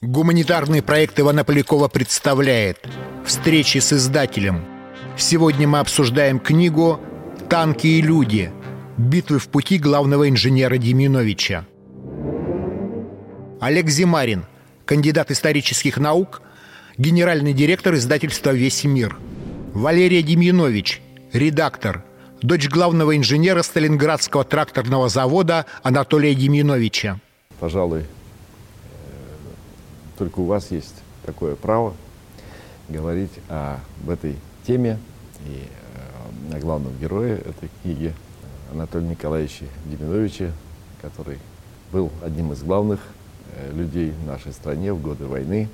Гуманитарный проект Ивана Полякова представляет «Встречи с издателем». Сегодня мы обсуждаем книгу «Танки и люди. Битвы в пути главного инженера Деминовича». Олег Зимарин, кандидат исторических наук, генеральный директор издательства «Весь мир». Валерия Демьянович, редактор, дочь главного инженера Сталинградского тракторного завода Анатолия Демьяновича. Пожалуй, только у вас есть такое право говорить об этой теме. И э, о главном герое этой книги Анатолия Николаевича Деминовича, который был одним из главных э, людей в нашей стране в годы войны,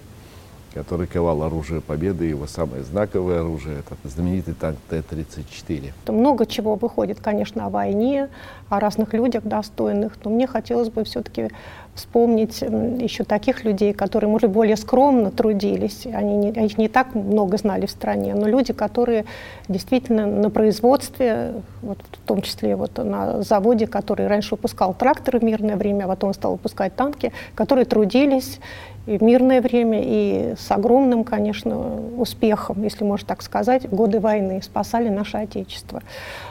который ковал оружие победы, его самое знаковое оружие, это знаменитый танк Т-34. Много чего выходит, конечно, о войне, о разных людях достойных, но мне хотелось бы все-таки вспомнить еще таких людей, которые, может, более скромно трудились. Они не, их не так много знали в стране, но люди, которые действительно на производстве, вот в том числе вот на заводе, который раньше выпускал тракторы в мирное время, а потом стал выпускать танки, которые трудились и в мирное время, и с огромным, конечно, успехом, если можно так сказать, годы войны спасали наше Отечество.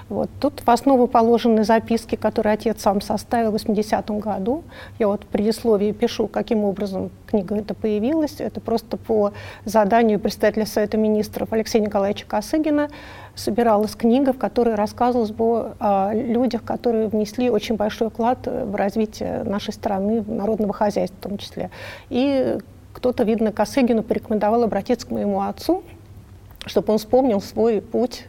Вот. Тут в основу положены записки, которые отец сам составил в 80-м году. Я вот в предисловии пишу, каким образом книга эта появилась. Это просто по заданию представителя Совета министров Алексея Николаевича Косыгина собиралась книга, в которой рассказывалось бы о людях, которые внесли очень большой вклад в развитие нашей страны, народного хозяйства в том числе. И кто-то, видно, Косыгину порекомендовал обратиться к моему отцу, чтобы он вспомнил свой путь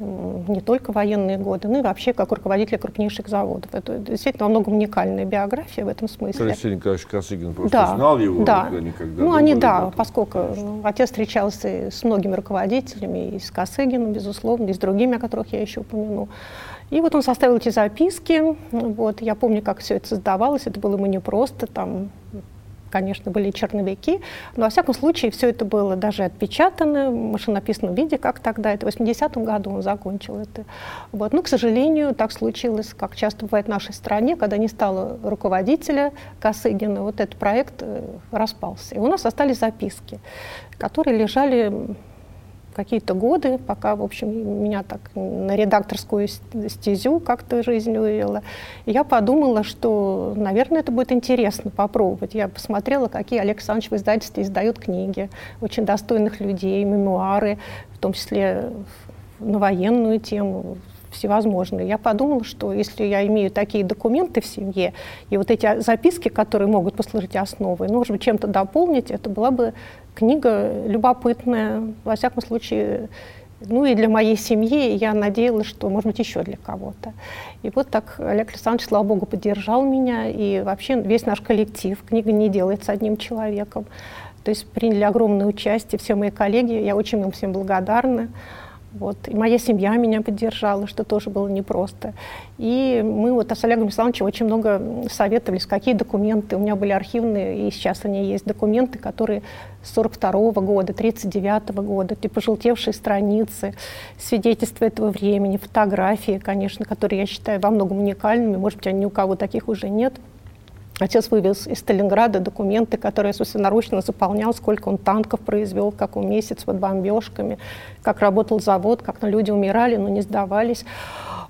не только военные годы, но и вообще как руководителя крупнейших заводов. Это действительно во многом уникальная биография в этом смысле. Алексей Николаевич Косыгин просто да, знал его? Да, ну они, да, поскольку ну, отец встречался с многими руководителями, и с Косыгиным, безусловно, и с другими, о которых я еще упомяну. И вот он составил эти записки. Вот, я помню, как все это создавалось. Это было ему непросто. Там конечно, были черновики, но, во всяком случае, все это было даже отпечатано в машинописном виде, как тогда. Это в 80-м году он закончил это. Вот. Но, к сожалению, так случилось, как часто бывает в нашей стране, когда не стало руководителя Косыгина, вот этот проект э, распался. И у нас остались записки, которые лежали какие-то годы, пока, в общем, меня так на редакторскую стезю как-то жизнь увела. Я подумала, что, наверное, это будет интересно попробовать. Я посмотрела, какие Олег Александрович в издательстве издает книги очень достойных людей, мемуары, в том числе на военную тему, всевозможные. Я подумала, что если я имею такие документы в семье, и вот эти записки, которые могут послужить основой, ну, может быть, чем-то дополнить, это была бы книга любопытная, во всяком случае, ну и для моей семьи, я надеялась, что, может быть, еще для кого-то. И вот так Олег Александрович, слава богу, поддержал меня, и вообще весь наш коллектив. Книга не делается одним человеком. То есть приняли огромное участие все мои коллеги, я очень им всем благодарна. Вот. И моя семья меня поддержала, что тоже было непросто. И мы вот с Олегом Александровичем очень много советовались, какие документы. У меня были архивные, и сейчас они есть, документы, которые с 42 -го года, 39 -го года, типа пожелтевшие страницы, свидетельства этого времени, фотографии, конечно, которые я считаю во многом уникальными. Может быть, ни у кого таких уже нет. Отец вывез из Сталинграда документы, которые собственноручно заполнял, сколько он танков произвел, в каком месяц под бомбежками, как работал завод, как люди умирали, но не сдавались.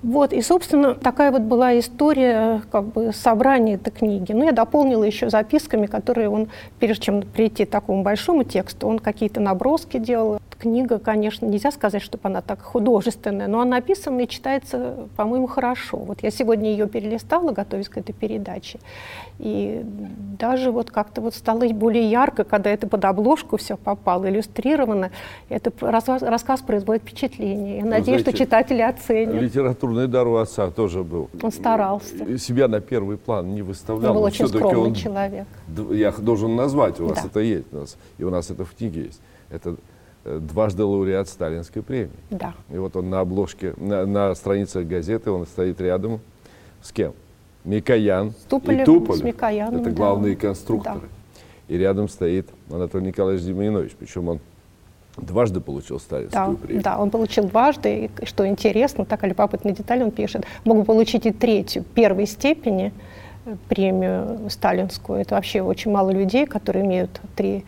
Вот, и, собственно, такая вот была история как бы собрания этой книги. Ну, я дополнила еще записками, которые он, прежде чем прийти к такому большому тексту, он какие-то наброски делал. Книга, конечно, нельзя сказать, чтобы она так художественная, но она написана и читается, по-моему, хорошо. Вот я сегодня ее перелистала, готовясь к этой передаче, и даже вот как-то вот стало более ярко, когда это под обложку все попало, иллюстрировано. Это рассказ, производит впечатление. Я ну, надеюсь, знаете, что читатели оценят. Литературный дар у отца тоже был. Он старался. Себя на первый план не выставлял. Он был очень скромный он, человек. Я должен назвать, у вас да. это есть, у нас, и у нас это в книге есть. Это э, дважды лауреат Сталинской премии. Да. И вот он на обложке, на, на страницах газеты, он стоит рядом с кем? Микоян Туполев, и Туполев. Микояном, это главные да. конструкторы. Да. И рядом стоит Анатолий Николаевич Демьянович, причем он дважды получил сталинскую да, премию. Да, он получил дважды, и, что интересно, такая любопытная деталь он пишет, мог получить и третью, первой степени, премию сталинскую. Это вообще очень мало людей, которые имеют три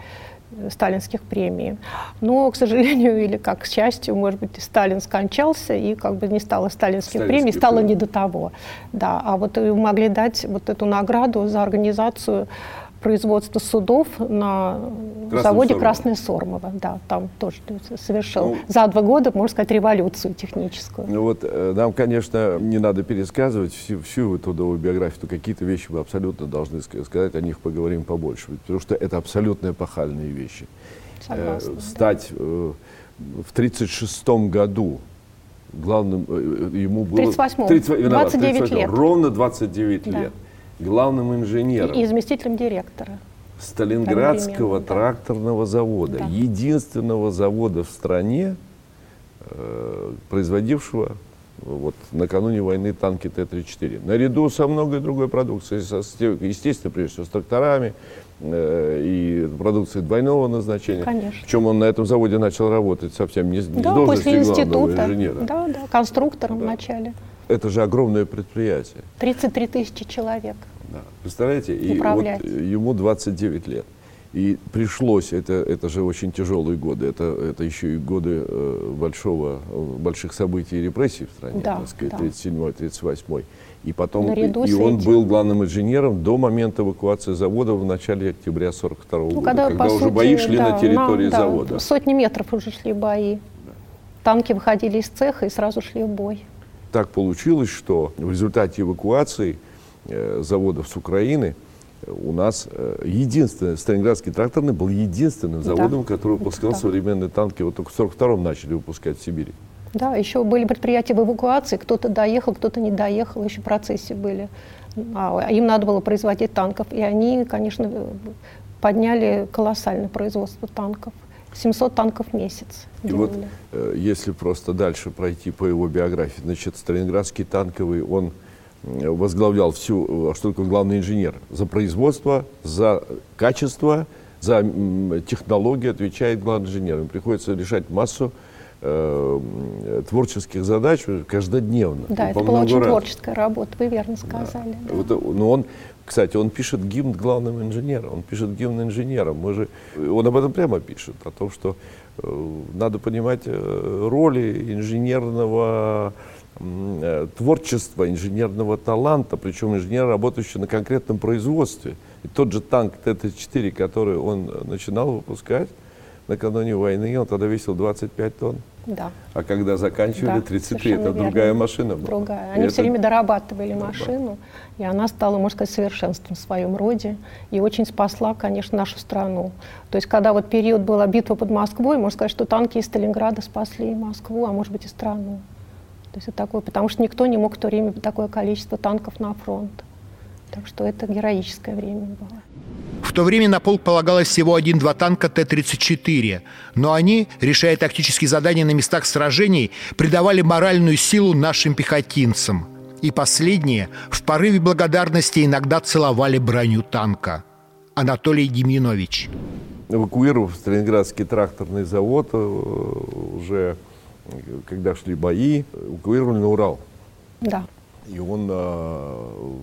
сталинских премий. Но, к сожалению, или как к счастью, может быть, Сталин скончался, и как бы не стало сталинских премий, стало не до того. Да, а вот могли дать вот эту награду за организацию производства судов на Красном заводе Сормово. Красное Сормово. Да, там тоже совершил ну, за два года, можно сказать, революцию техническую. Ну вот э, нам, конечно, не надо пересказывать всю, всю трудовую биографию, но какие-то вещи мы абсолютно должны сказать, о них поговорим побольше, потому что это абсолютно эпохальные вещи. Согласна, э, стать э, в 1936 году главным, э, ему было... 38 30, 29 38, лет. Ровно 29 да. лет главным инженером. И заместителем директора. Сталинградского тракторного завода, да. единственного завода в стране, э, производившего вот, накануне войны танки Т-34. Наряду со многой другой продукцией, со, естественно, прежде всего с тракторами э, и продукцией двойного назначения. Конечно. Причем он на этом заводе начал работать совсем не, не да, после института. инженера. Да, да, конструктором да. вначале. Это же огромное предприятие. 33 тысячи человек. Да. Представляете, и вот ему 29 лет. И пришлось, это, это же очень тяжелые годы, это, это еще и годы э, большого, больших событий и репрессий в стране, да, так сказать, да. 37-38. И потом, Наряду и он этим. был главным инженером до момента эвакуации завода в начале октября 42 ну, года, когда, когда уже сути, бои шли да, на территории на, завода. Сотни метров уже шли бои. Да. Танки выходили из цеха и сразу шли в бой. Так получилось, что в результате эвакуации Э, заводов с Украины, у нас э, единственный, Сталинградский тракторный был единственным заводом, да. который выпускал да. современные танки. Вот только в 42-м начали выпускать в Сибири. Да, еще были предприятия в эвакуации, кто-то доехал, кто-то не доехал, еще в процессе были. А им надо было производить танков, и они, конечно, подняли колоссальное производство танков. 700 танков в месяц. И вот э, если просто дальше пройти по его биографии, значит, Сталинградский танковый, он возглавлял всю, э, что такое главный инженер, за производство, за качество, за технологии отвечает главный инженер. Им приходится решать массу э, творческих задач каждодневно. Да, это была очень раз. творческая работа, вы верно сказали. Да. Да. Вот, э, но он, кстати, он пишет гимн главным инженерам, он пишет гимн инженерам. Мы же, он об этом прямо пишет, о том, что э, надо понимать э, роли инженерного Э, творчества, инженерного таланта, причем инженер, работающий на конкретном производстве. И тот же танк Т-34, который он начинал выпускать накануне войны, он тогда весил 25 тонн. Да. А когда заканчивали, да, 33, это верно. другая машина была. Другая. Они и все это... время дорабатывали машину, и она стала, можно сказать, совершенством в своем роде, и очень спасла, конечно, нашу страну. То есть, когда вот период была битва под Москвой, можно сказать, что танки из Сталинграда спасли Москву, а может быть и страну. То есть это такое, потому что никто не мог в то время такое количество танков на фронт. Так что это героическое время было. В то время на полк полагалось всего один-два танка Т-34, но они, решая тактические задания на местах сражений, придавали моральную силу нашим пехотинцам. И последние в порыве благодарности иногда целовали броню танка. Анатолий Демьянович. Эвакуировав Сталинградский тракторный завод, э, уже когда шли бои, эвакуировали на Урал. Да. И он а,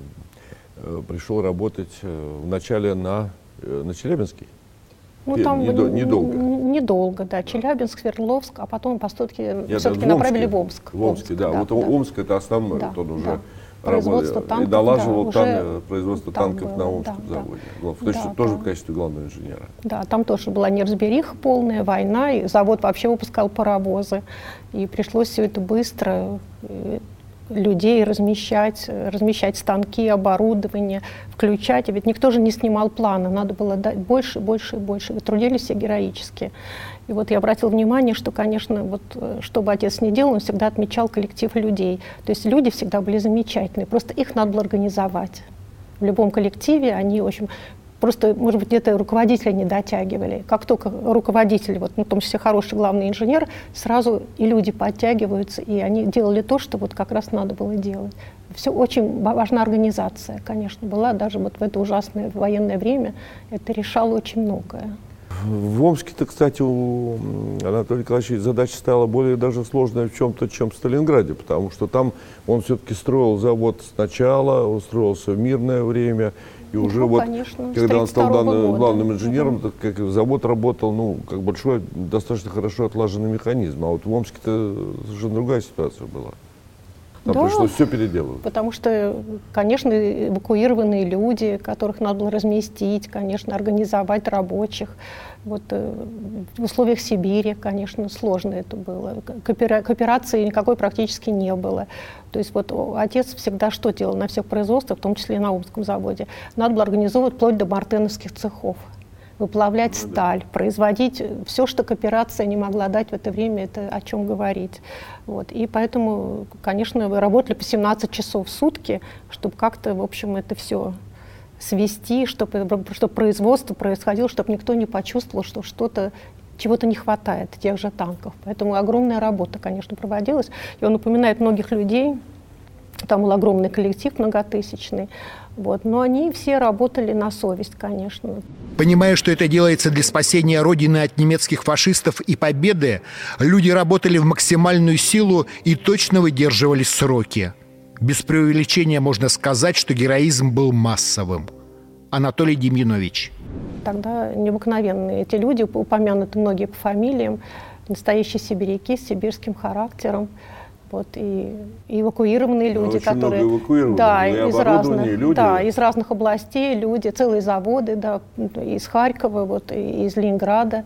а, пришел работать э, вначале на, э, на Челябинский. Ну, там недо, недолго. Недолго, да. Челябинск, Свердловск, а потом по все-таки направили в Омск. В Омске, да. да. Вот да. Омск это основной, да, он уже да производство танков. И долаживал да, уже производство там танков было, на Омском да, заводе. Да. То есть да, тоже да. в качестве главного инженера. Да, там тоже была неразбериха полная, война, и завод вообще выпускал паровозы. И пришлось все это быстро э, людей размещать, размещать станки, оборудование, включать. Ведь никто же не снимал плана, надо было дать больше, больше и больше. Вы трудились все героически. И вот я обратил внимание, что, конечно, вот, э, что бы отец ни делал, он всегда отмечал коллектив людей. То есть люди всегда были замечательные, просто их надо было организовать. В любом коллективе они, в общем, просто, может быть, где-то руководители не дотягивали. Как только руководитель, вот, ну, в том числе хороший главный инженер, сразу и люди подтягиваются, и они делали то, что вот как раз надо было делать. Все очень важна организация, конечно, была даже вот в это ужасное военное время. Это решало очень многое в Омске-то, кстати, у Анатолия Николаевича задача стала более даже сложная в чем-то, чем в Сталинграде, потому что там он все-таки строил завод сначала, он строился в мирное время, и ну, уже вот, конечно, когда он стал главным, главным инженером, угу. как завод работал, ну, как большой, достаточно хорошо отлаженный механизм. А вот в Омске-то совершенно другая ситуация была. Там да, пришлось все переделывать. Потому что, конечно, эвакуированные люди, которых надо было разместить, конечно, организовать рабочих. Вот, э, в условиях Сибири, конечно, сложно это было. Кооперации никакой практически не было. То есть вот отец всегда что делал на всех производствах, в том числе и на Омском заводе? Надо было организовывать вплоть до мартеновских цехов выплавлять ну, сталь, производить все, что кооперация не могла дать в это время, это о чем говорить. Вот. И поэтому, конечно, вы работали по 17 часов в сутки, чтобы как-то, в общем, это все свести, чтобы, чтобы производство происходило, чтобы никто не почувствовал, что что-то чего-то не хватает, тех же танков. Поэтому огромная работа, конечно, проводилась. И он напоминает многих людей, там был огромный коллектив многотысячный, вот. Но они все работали на совесть, конечно. Понимая, что это делается для спасения Родины от немецких фашистов и победы, люди работали в максимальную силу и точно выдерживали сроки. Без преувеличения можно сказать, что героизм был массовым. Анатолий Демьянович. Тогда необыкновенные эти люди, упомянуты многие по фамилиям, настоящие сибиряки с сибирским характером. Вот, и, и эвакуированные люди, Очень которые... Много эвакуированных, да, из разных, люди. да, из разных областей люди, целые заводы, да, из Харькова, вот, из Ленинграда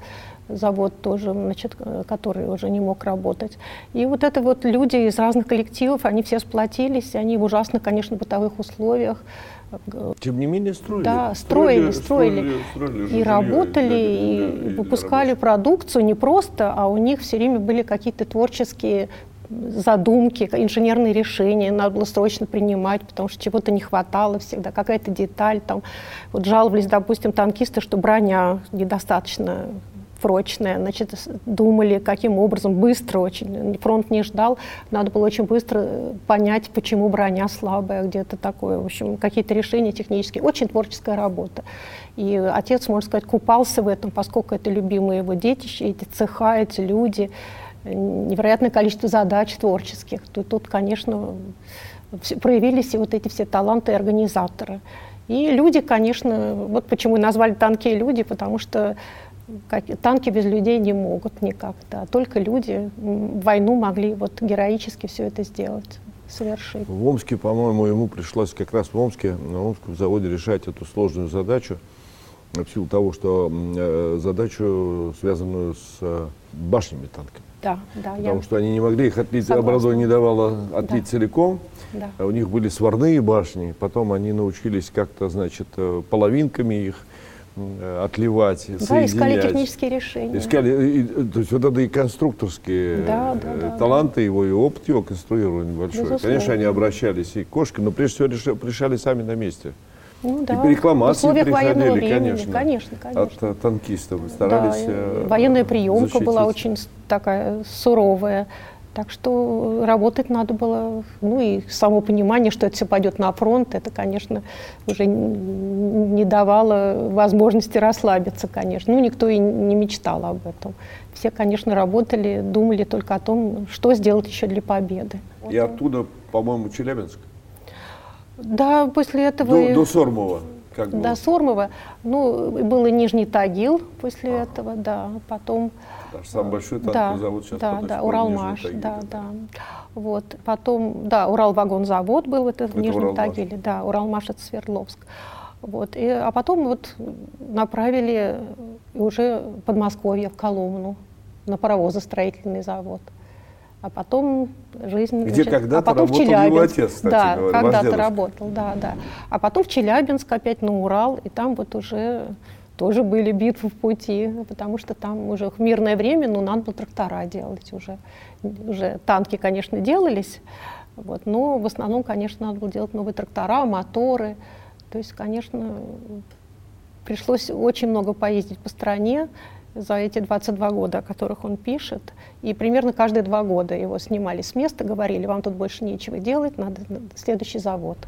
завод тоже, значит, который уже не мог работать. И вот это вот люди из разных коллективов, они все сплотились, они в ужасных, конечно, бытовых условиях. Тем не менее строили. Да, строили, строили. строили, строили и работали, и, да, и выпускали и продукцию не просто, а у них все время были какие-то творческие задумки, инженерные решения надо было срочно принимать, потому что чего-то не хватало всегда, какая-то деталь. Там. Вот жаловались, допустим, танкисты, что броня недостаточно прочная, значит, думали, каким образом, быстро очень, фронт не ждал, надо было очень быстро понять, почему броня слабая, где-то такое, в общем, какие-то решения технические, очень творческая работа. И отец, можно сказать, купался в этом, поскольку это любимые его детище, эти цеха, эти люди, невероятное количество задач творческих. Тут, тут конечно, проявились и вот эти все таланты и организаторы. И люди, конечно, вот почему назвали танки люди, потому что как, танки без людей не могут никак, да. Только люди в войну могли вот героически все это сделать совершить. В Омске, по-моему, ему пришлось как раз в Омске, на Омском заводе решать эту сложную задачу в силу того, что э, задачу, связанную с э, башнями танками. Да, да. Потому я... что они не могли их отлить, Согласна. оборудование не давало отлить да. целиком. Да. А у них были сварные башни, потом они научились как-то, значит, э, половинками их э, отливать, да, соединять. искали технические решения. Искали, и, то есть вот это и конструкторские да, да, да, таланты да. его, и опыт его конструирования большой. Безусловно. Конечно, они обращались и к кошке, но прежде всего решали сами на месте. Ну, да. И рекламации приходили, времени, конечно, конечно, конечно. От, от танкистов старались. Да, э, военная приемка защитить. была очень такая суровая. Так что работать надо было, ну и само понимание, что это все пойдет на фронт, это, конечно, уже не давало возможности расслабиться, конечно. Ну, никто и не мечтал об этом. Все, конечно, работали, думали только о том, что сделать еще для победы. И вот. оттуда, по-моему, Челябинск? Да, после этого... До, до Сормова? Как было? До Сормова. Ну, был и Нижний Тагил после а. этого, да. Потом... Даже самый большой танковый да, завод сейчас Да, да, Уралмаш, Тагиле, да, да, да. Вот, потом, да, Уралвагонзавод был это в это Нижнем Уралмаш. Тагиле, да, Уралмаш это Свердловск. Вот, и, а потом вот направили уже Подмосковье, в Коломну, на паровозостроительный завод а потом жизнь... Где когда-то а потом работал его отец, кстати Да, говоря, когда-то работал, да, да. А потом в Челябинск опять на Урал, и там вот уже тоже были битвы в пути, потому что там уже в мирное время, ну, надо было трактора делать уже. Уже танки, конечно, делались, вот, но в основном, конечно, надо было делать новые трактора, моторы. То есть, конечно, пришлось очень много поездить по стране за эти 22 года, о которых он пишет. И примерно каждые два года его снимали с места, говорили, вам тут больше нечего делать, надо следующий завод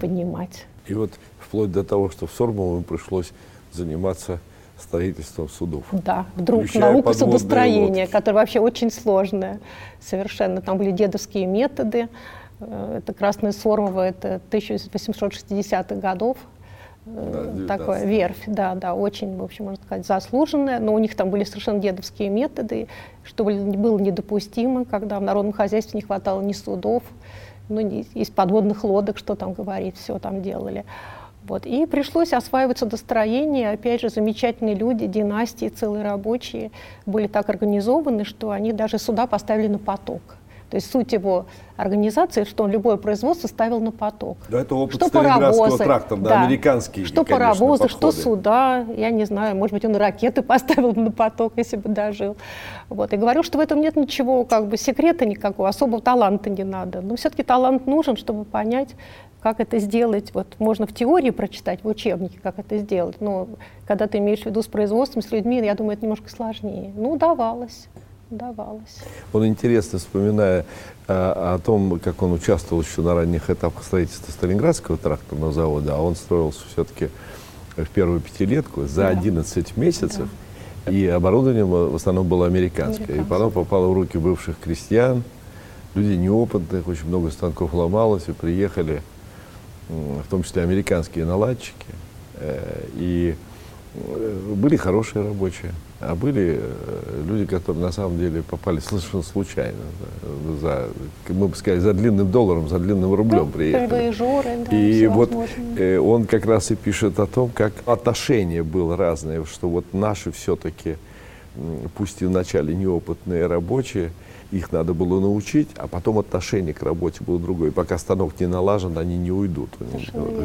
поднимать. И вот вплоть до того, что в Сормово им пришлось заниматься строительством судов. Да, вдруг Включая наука судостроения, которая вообще очень сложная совершенно. Там были дедовские методы. Э, это Красная Сормова, это 1860-х годов. Э, да, такое верфь, да, да, очень, в общем, можно сказать, заслуженная, но у них там были совершенно дедовские методы, что было недопустимо, когда в народном хозяйстве не хватало ни судов, ну, ни, из подводных лодок, что там говорить, все там делали. Вот. И пришлось осваивать судостроение. Опять же, замечательные люди, династии, целые рабочие были так организованы, что они даже суда поставили на поток. То есть суть его организации, что он любое производство ставил на поток. Да, это опыт что паровозы, трактора, да, да, американский. Что конечно, паровозы, подходы. что суда, я не знаю, может быть, он ракеты поставил на поток, если бы дожил. Вот, и говорил, что в этом нет ничего, как бы секрета никакого, особого таланта не надо. Но все-таки талант нужен, чтобы понять, как это сделать. Вот можно в теории прочитать, в учебнике, как это сделать, но когда ты имеешь в виду с производством, с людьми, я думаю, это немножко сложнее. Ну, давалось давалось. Он интересно, вспоминая а, о том, как он участвовал еще на ранних этапах строительства Сталинградского тракторного завода, а он строился все-таки в первую пятилетку за да. 11 месяцев, да. и оборудование в основном было американское. американское. И потом попало в руки бывших крестьян, людей неопытных, очень много станков ломалось, и приехали, в том числе американские наладчики, э, и были хорошие рабочие. А были э, люди, которые на самом деле попали совершенно случайно. За, мы бы сказали, за длинным долларом, за длинным рублем да, приехали. Жоры, да, и вот э, он как раз и пишет о том, как отношение было разное, что вот наши все-таки, пусть и вначале неопытные рабочие, их надо было научить, а потом отношение к работе было другое. И пока станок не налажен, они не уйдут.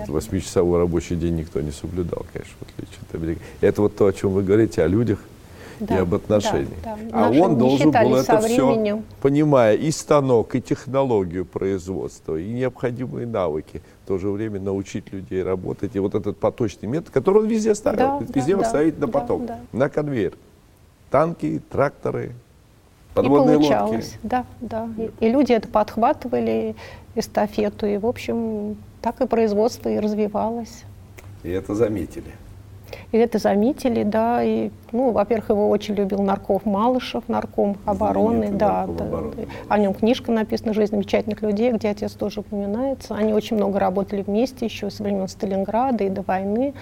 Восьмичасовой рабочий день никто не соблюдал, конечно, в отличие от Америки. Это вот то, о чем вы говорите, о людях, да, и об отношениях. Да, да. А Наши он должен был это все, понимая и станок, и технологию производства, и необходимые навыки, в то же время научить людей работать. И вот этот поточный метод, который он везде ставил, да, везде да, ставить да, на поток, да, да. на конвейер. Танки, тракторы, подводные и получалось, лодки. Да, да. И, и люди это подхватывали, эстафету, и, в общем, так и производство и развивалось. И это заметили. И это заметили, да, и, ну, во-первых, его очень любил Нарков Малышев, нарком обороны, да, да, обороны. о нем книжка написана «Жизнь замечательных людей», где отец тоже упоминается. Они очень много работали вместе еще с времен Сталинграда и до войны.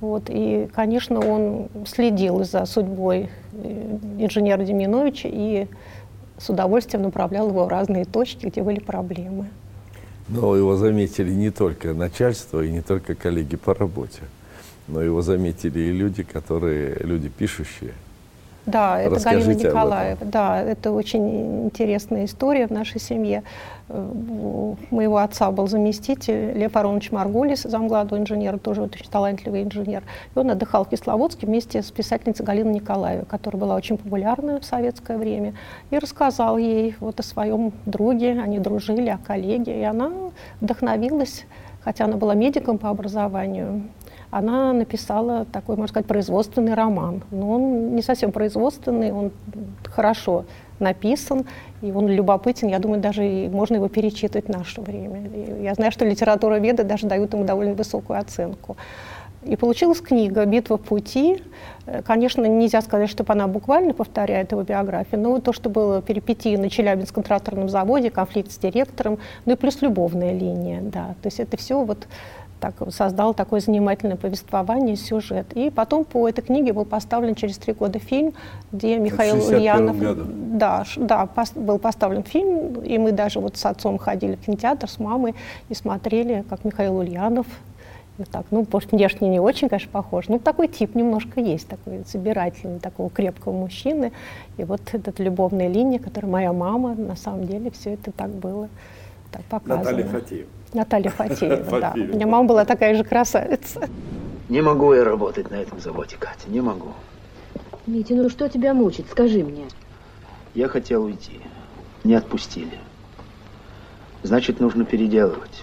Вот, и, конечно, он следил за судьбой э, инженера Деминовича и с удовольствием направлял его в разные точки, где были проблемы. Но его заметили не только начальство и не только коллеги по работе но его заметили и люди, которые, люди пишущие. Да, это Галина Николаева. Да, это очень интересная история в нашей семье. Э, у моего отца был заместитель Лев Аронович Маргулис, замглавного инженера, тоже очень талантливый инженер. И он отдыхал в Кисловодске вместе с писательницей Галиной Николаевой, которая была очень популярна в советское время. И рассказал ей вот о своем друге, они дружили, о коллеге. И она вдохновилась, хотя она была медиком по образованию, она написала такой, можно сказать, производственный роман. Но он не совсем производственный, он хорошо написан, и он любопытен. Я думаю, даже и можно его перечитывать в наше время. И я знаю, что литература веды даже дают ему довольно высокую оценку. И получилась книга «Битва пути». Конечно, нельзя сказать, чтобы она буквально повторяет его биографию, но то, что было перипетии на Челябинском тракторном заводе, конфликт с директором, ну и плюс любовная линия, да. То есть это все вот так, создал такое занимательное повествование, сюжет. И потом по этой книге был поставлен через три года фильм, где Михаил Ульянов... Да, да, пос, был поставлен фильм, и мы даже вот с отцом ходили в кинотеатр с мамой и смотрели, как Михаил Ульянов так, ну, может, внешне не очень, конечно, похож, но такой тип немножко есть, такой собирательный, такого крепкого мужчины. И вот эта любовная линия, которая моя мама, на самом деле все это так было, так показано. Наталья Фатеева. Наталья Фатеева, да. У меня мама была такая же красавица. Не могу я работать на этом заводе, Катя, не могу. Митя, ну что тебя мучит, скажи мне. Я хотел уйти, не отпустили. Значит, нужно переделывать.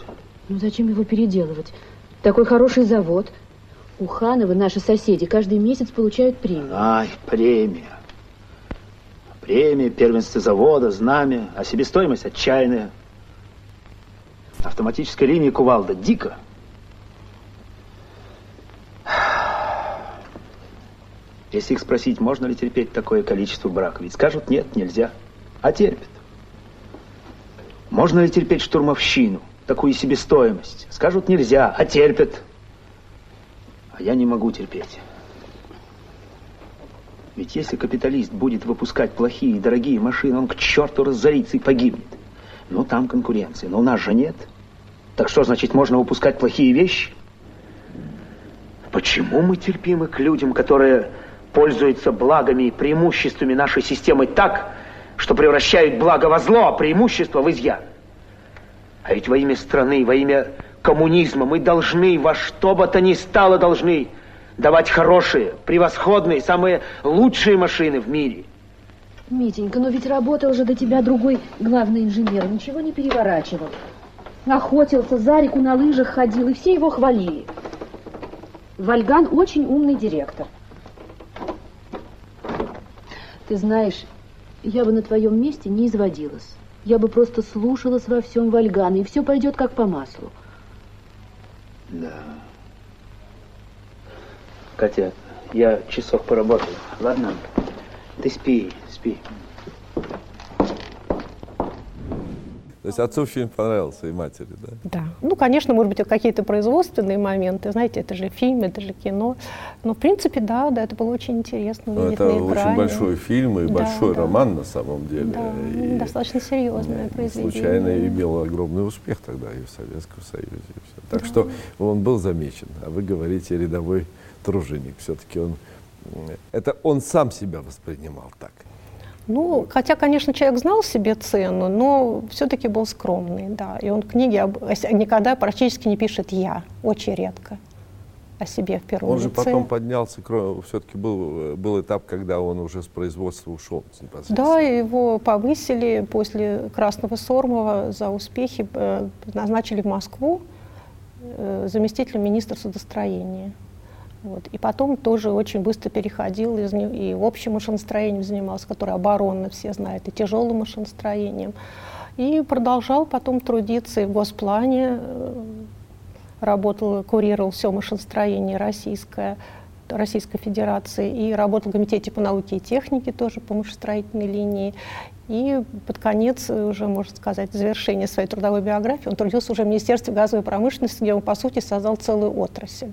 Ну зачем его переделывать? Такой хороший завод. У Ханова наши соседи каждый месяц получают премию. Ай, премия. Премия, первенство завода, знамя, а себестоимость отчаянная. Автоматическая линия кувалда. Дико. Если их спросить, можно ли терпеть такое количество брака, ведь скажут, нет, нельзя, а терпят. Можно ли терпеть штурмовщину, такую себестоимость? Скажут, нельзя, а терпят. А я не могу терпеть. Ведь если капиталист будет выпускать плохие и дорогие машины, он к черту разорится и погибнет. Ну, там конкуренция, но у нас же нет. Так что, значит, можно выпускать плохие вещи? Почему мы терпимы к людям, которые пользуются благами и преимуществами нашей системы так, что превращают благо во зло, а преимущество в изъян? А ведь во имя страны, во имя коммунизма мы должны, во что бы то ни стало должны давать хорошие, превосходные, самые лучшие машины в мире. Митенька, но ведь работал же до тебя другой главный инженер, ничего не переворачивал. Охотился, за реку на лыжах ходил, и все его хвалили. Вальган очень умный директор. Ты знаешь, я бы на твоем месте не изводилась. Я бы просто слушалась во всем Вальгана, и все пойдет как по маслу. Да. Катя, я часок поработаю, ладно? Ты спи, спи. То есть отцу фильм понравился и матери, да? Да. Ну, конечно, может быть, какие-то производственные моменты. Знаете, это же фильм, это же кино. Но, в принципе, да, да, это было очень интересно. Ну, это очень большой фильм и да, большой да. роман на самом деле. Да, и достаточно серьезное произведение. Случайно имел огромный успех тогда и в Советском Союзе. И все. Так да. что он был замечен. А вы говорите рядовой труженик. Все-таки он... Это он сам себя воспринимал так. Ну, хотя, конечно, человек знал себе цену, но все-таки был скромный, да. И он книги об... никогда практически не пишет «я», очень редко о себе в первом Он же потом поднялся, все-таки был, был этап, когда он уже с производства ушел. Да, его повысили после Красного Сормова за успехи, э, назначили в Москву э, заместителем министра судостроения. Вот. И потом тоже очень быстро переходил из, и общим машиностроением занимался, которое оборонно все знают, и тяжелым машиностроением. И продолжал потом трудиться и в Госплане, э, работал, курировал все машиностроение российское, Российской Федерации, и работал в Комитете по науке и технике тоже по машиностроительной линии. И под конец, уже, можно сказать, завершения своей трудовой биографии, он трудился уже в Министерстве газовой промышленности, где он, по сути, создал целую отрасль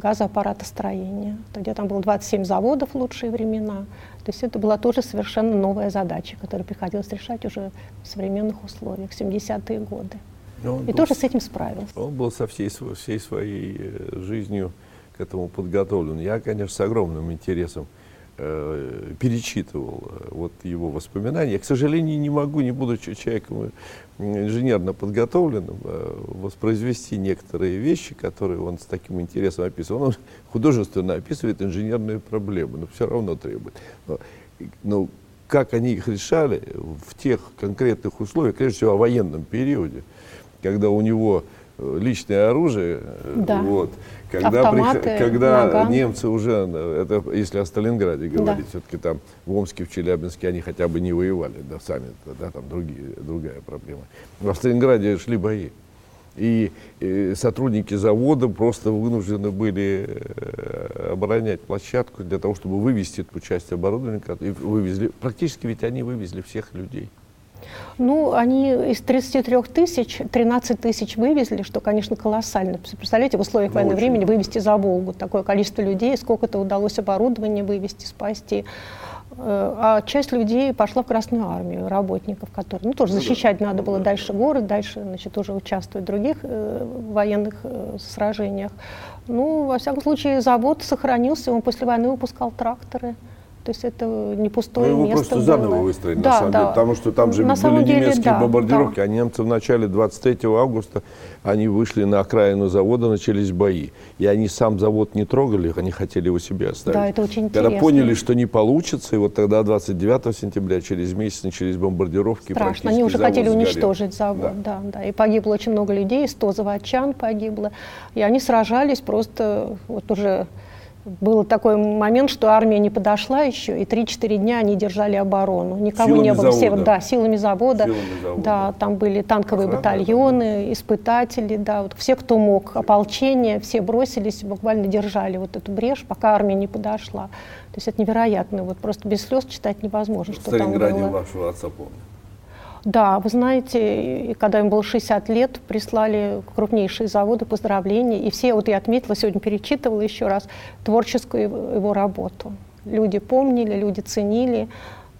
газоаппаратостроения, где там было 27 заводов в лучшие времена. То есть это была тоже совершенно новая задача, которую приходилось решать уже в современных условиях, 70-е годы. И был, тоже с этим справился. Он был со всей, всей своей э, жизнью к этому подготовлен. Я, конечно, с огромным интересом э, перечитывал э, вот его воспоминания. Я, к сожалению, не могу, не будучи человеком инженерно подготовленным, э, воспроизвести некоторые вещи, которые он с таким интересом описывал. Он художественно описывает инженерные проблемы, но все равно требует. Но, но как они их решали в тех конкретных условиях, прежде всего о военном периоде, когда у него э, личное оружие, э, да. вот, когда, Автоматы, при, когда немцы уже, это если о Сталинграде говорить, да. все-таки там в Омске, в Челябинске они хотя бы не воевали, да, сами, да, там другие, другая проблема. Но в Сталинграде шли бои. И, и сотрудники завода просто вынуждены были э, оборонять площадку для того, чтобы вывести эту часть оборудования. И вывезли, практически ведь они вывезли всех людей. Ну, они из 33 тысяч 13 тысяч вывезли, что, конечно, колоссально. Представляете, в условиях военного очень. времени вывести за Волгу такое количество людей, сколько-то удалось оборудование вывести, спасти. Э, а часть людей пошла в Красную армию, работников, которые, ну, тоже ну защищать надо было дальше город, дальше, значит, уже участвовать в других э, военных э, сражениях. Ну, во всяком случае, завод сохранился, он после войны выпускал тракторы. То есть это не пустое ну, его место просто заново было. выстроили, да, на самом да. деле, потому что там же на были деле, немецкие да, бомбардировки, да. а немцы в начале 23 августа, они вышли на окраину завода, начались бои. И они сам завод не трогали, они хотели его себе оставить. Да, это очень Когда интересно. поняли, что не получится, и вот тогда 29 сентября, через месяц начались бомбардировки. Страшно, они уже хотели сгорел. уничтожить завод, да. да, да. И погибло очень много людей, 100 заводчан погибло. И они сражались просто вот уже был такой момент, что армия не подошла еще, и 3-4 дня они держали оборону. Никого Силами не было. Все, завода. да, силами завода. Силами завода. Да, там были танковые Охрана, батальоны, испытатели, да, вот все, кто мог, ополчение, все бросились, буквально держали вот эту брешь, пока армия не подошла. То есть это невероятно, вот просто без слез читать невозможно, В что там было. вашего отца помню. Да, вы знаете, когда им было 60 лет, прислали крупнейшие заводы поздравления. И все, вот я отметила, сегодня перечитывала еще раз творческую его, работу. Люди помнили, люди ценили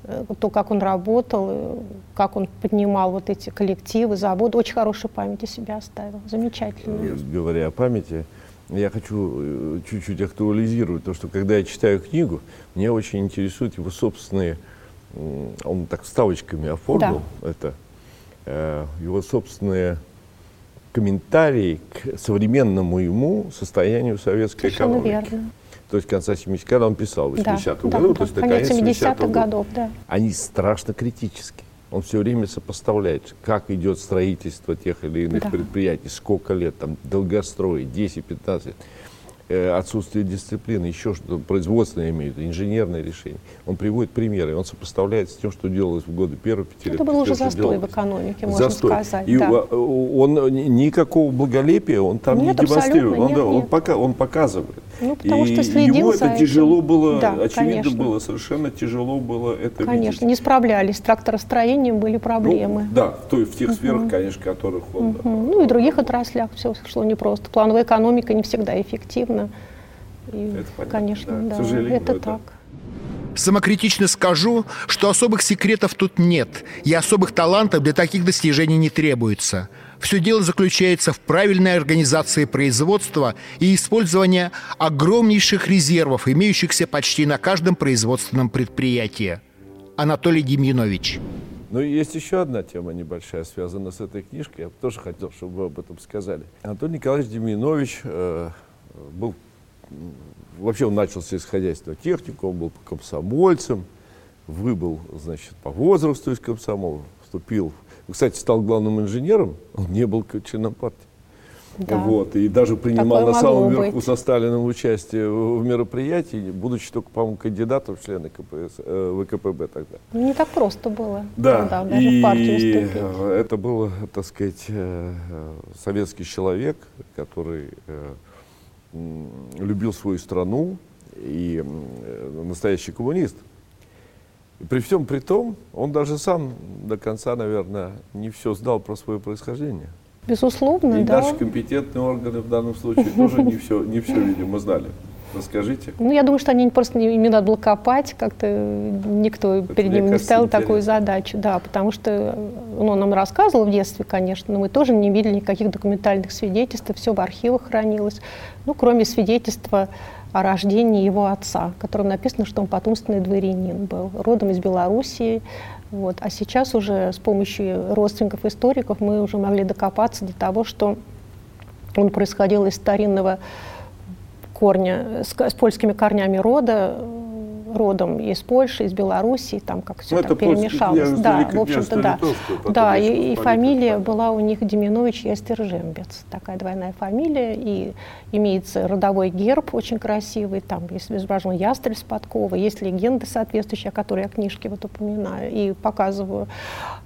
э, то, как он работал, э, как он поднимал вот эти коллективы, заводы. Очень хорошую память о себе оставил. Замечательно. Говоря о памяти, я хочу э, чуть-чуть актуализировать то, что когда я читаю книгу, меня очень интересуют его собственные, он так вставочками оформил это, э, его собственные комментарии к современному ему состоянию советской Совершенно экономики. верно. То есть конца 70-х, когда он писал, в Да, 80-м да, да, то есть это конец конец 70-х 70-х годов, да. они страшно критически. Он все время сопоставляет, как идет строительство тех или иных Да. предприятий, сколько лет, там, долгострой, 10-15 лет, отсутствие дисциплины, еще что-то, производственное я имею в виду, инженерное решение. Он приводит примеры, он сопоставляет с тем, что делалось в годы первой пятилетки. Это был уже что застой в делалось. экономике, можно Застой. сказать. И да. э, он э, ни- никакого благолепия он там Нет, не демонстрирует. Он, нет, да, он, нет. пока, он показывает. Ну, потому и что следил ему это этим. тяжело было, Да, очевидно конечно. было, совершенно тяжело было это Конечно, видеть. не справлялись. С тракторостроением были проблемы. Ну, да, в, той, в тех сферах, конечно, которых он... да. Мгм. Ну и в других отраслях все шло непросто. Плановая экономика не всегда эффективна. И, Это понятно, конечно, да. К да, сожалению, это, это- так. Самокритично скажу, что особых секретов тут нет, и особых талантов для таких достижений не требуется. Все дело заключается в правильной организации производства и использовании огромнейших резервов, имеющихся почти на каждом производственном предприятии. Анатолий Демьянович. Ну и есть еще одна тема небольшая, связанная с этой книжкой. Я бы тоже хотел, чтобы вы об этом сказали. Анатолий Николаевич Деминович э, был... Вообще он начал сельскохозяйственную технику, он был комсомольцем, выбыл, значит, по возрасту из комсомола, вступил... Кстати, стал главным инженером, он не был членом партии. Да. Вот, и даже принимал Такое на самом верху быть. со Сталиным участие в в мероприятии, будучи только, по-моему, кандидатом в члены КПСС, э, ВКПБ тогда. Ну, Не так просто было. Да, тогда даже и в партию вступить. э, это был, так сказать, э, э, советский человек, который э, любил свою страну и э, настоящий коммунист. И при всем при том, он даже сам до конца, наверное, не все знал про свое происхождение. Безусловно, и да. наши компетентные органы в данном случае тоже не все, не все, видимо, знали. Расскажите. Ну, я думаю, что они просто не, им надо было копать, как-то никто перед мне ними не ставил такую интересно. задачу, да, потому что ну, он нам рассказывал в детстве, конечно, но мы тоже не видели никаких документальных свидетельств, все в архивах хранилось, ну, кроме свидетельства о рождении его отца, в котором написано, что он потомственный дворянин был, родом из Белоруссии, вот. А сейчас уже с помощью родственников историков мы уже могли докопаться до того, что он происходил из старинного корня, с, с польскими корнями рода, э, родом из Польши, из Белоруссии, там как все Ну, там перемешалось. Да, в общем-то, да. Да, и, и фамилия была у них Деминович Ястержембец. Такая двойная фамилия, и имеется родовой герб очень красивый, там есть изображен ястреб с подковой, есть легенды соответствующие, о которых я в книжке вот упоминаю и показываю.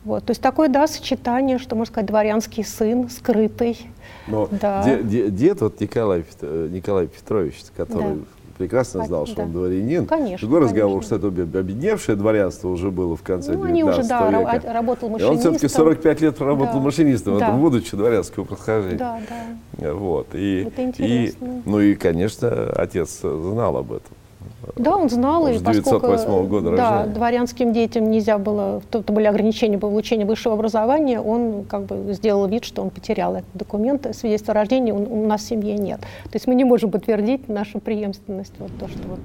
Вот. То есть такое, да, сочетание, что, можно сказать, дворянский сын, скрытый, Но Да. де- де- дед вот Николай, э, Николай Петрович, который Да. Прекрасно знал, что да. он дворянин. Конечно, Другой разговор, конечно. что это об- обедневшее дворянство уже было в конце Ну, 19 они уже, да, века. работал И он машинистом. все-таки 45 лет проработал Да. машинистом, Да. будучи дворянского происхождения. Да, да. Вот. И, Это и, интересно. ну и, конечно, отец знал об этом. Да, он знал, с поскольку 908 года да, рождения. дворянским детям нельзя было, то, то были ограничения по получению высшего образования, он как бы сделал вид, что он потерял этот документ, свидетельство о рождении он- у нас в семье нет. То есть мы не можем подтвердить нашу преемственность, вот то, что вот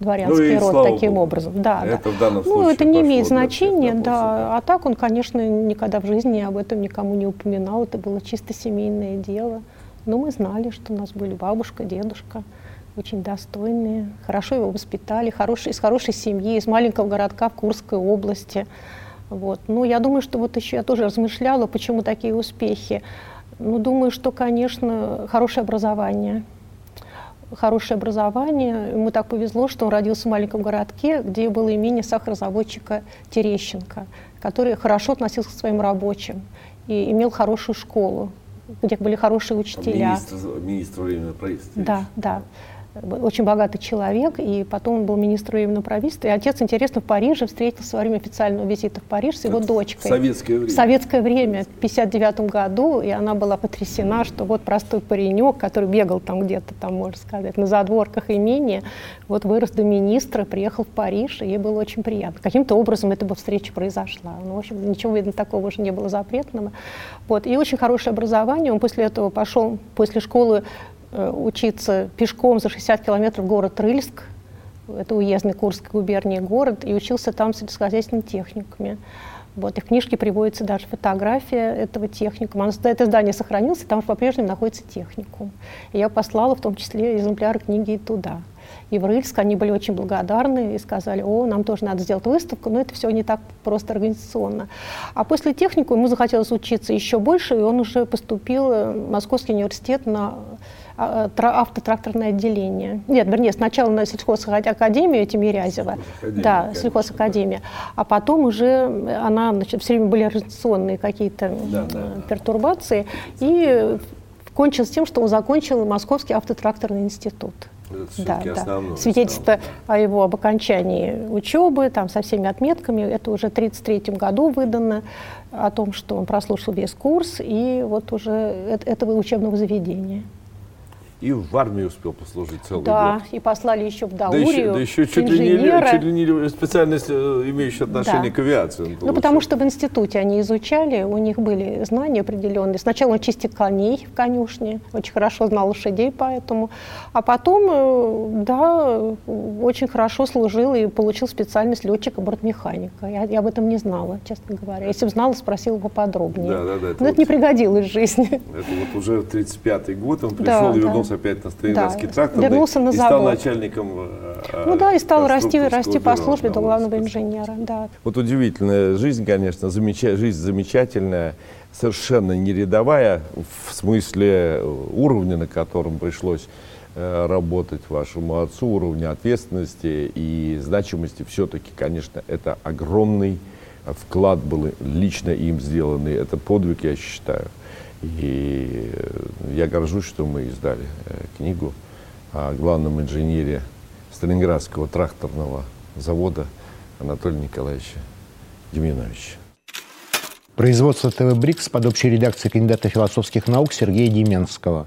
дворянский Ну род таким Богу. образом. Да, Это да. в данном ну, случае это не имеет значения, да. А так он, конечно, никогда в жизни об этом никому не упоминал, это было чисто семейное дело. Но мы знали, что у нас были бабушка, дедушка, очень достойные, хорошо его воспитали, хороший, из хорошей семьи, из маленького городка в Курской области. Вот. Ну, я думаю, что вот еще я тоже размышляла, почему такие успехи. Ну, думаю, что, конечно, хорошее образование. хорошее образование. Ему так повезло, что он родился в маленьком городке, где было имение сахарозаводчика Терещенко, который хорошо относился к своим рабочим и имел хорошую школу, где были хорошие учителя. Министр, министр временного правительства. Да, да очень богатый человек, и потом он был министром временного правительства. И отец, интересно, в Париже встретился во время официального визита в Париж с его Это дочкой. В советское время. В советское время, в 59 году, и она была потрясена, что вот простой паренек, который бегал там где-то, там, можно сказать, на задворках имения, вот вырос до министра, приехал в Париж, и ей было очень приятно. Каким-то образом эта бы встреча произошла. Ну, в общем, ничего, видно, такого уже не было запретного. Вот. И очень хорошее образование. Он после этого пошел, после школы учиться пешком за 60 километров в город Рыльск, это уездный Курской губернии город, и учился там в сельскохозяйственном техникуме. Вот, и в книжке приводится даже фотография этого техникума. Это здание сохранилось, там по-прежнему находится техникум. И я послала в том числе экземпляры книги и туда. И в Рыльск они были очень благодарны и сказали, о, нам тоже надо сделать выставку, но это все не так просто организационно. А после технику ему захотелось учиться еще больше, и он уже поступил в Московский университет на автотракторное отделение. Нет, вернее, сначала на сельхозакадемию Тимирязева. Да, сельхозакадемия. А потом уже она, значит, все время были организационные какие-то да, да, пертурбации. И кончилось тем, что он закончил Московский автотракторный институт. да, да. Свидетельство о его об окончании учебы, там, со всеми отметками, это уже в 1933 году выдано, о том, что он прослушал весь курс, и вот уже этого учебного заведения и в армии успел послужить целый да, год. Да, и послали еще в Даурию. Да еще, да еще чуть, ли не, чуть ли не специальность, э, имеющая отношение да. к авиации. Ну, потому что в институте они изучали, у них были знания определенные. Сначала он чистил коней в конюшне, очень хорошо знал лошадей поэтому. А потом, э, да, очень хорошо служил и получил специальность летчика-бортмеханика. Я, я об этом не знала, честно говоря. Если бы знала, спросила бы подробнее. Да, да, да. Это Но вот, это не пригодилось в жизни. Это вот уже 35-й год он пришел да, и вернулся вернулся опять на Сталинградский да. трактор вернулся на и завод. стал начальником э, Ну да, и стал расти, расти по службе до главного инженера. Да. Вот удивительная жизнь, конечно, замеча... жизнь замечательная, совершенно не рядовая в смысле уровня, на котором пришлось э, работать вашему отцу, уровня ответственности и значимости. Все-таки, конечно, это огромный вклад был лично им сделанный. Это подвиг, я считаю. И я горжусь, что мы издали э, книгу о главном инженере Сталинградского тракторного завода Анатолия Николаевича Демьяновича. Производство ТВ «Брикс» под общей редакцией кандидата философских наук Сергея Деменского.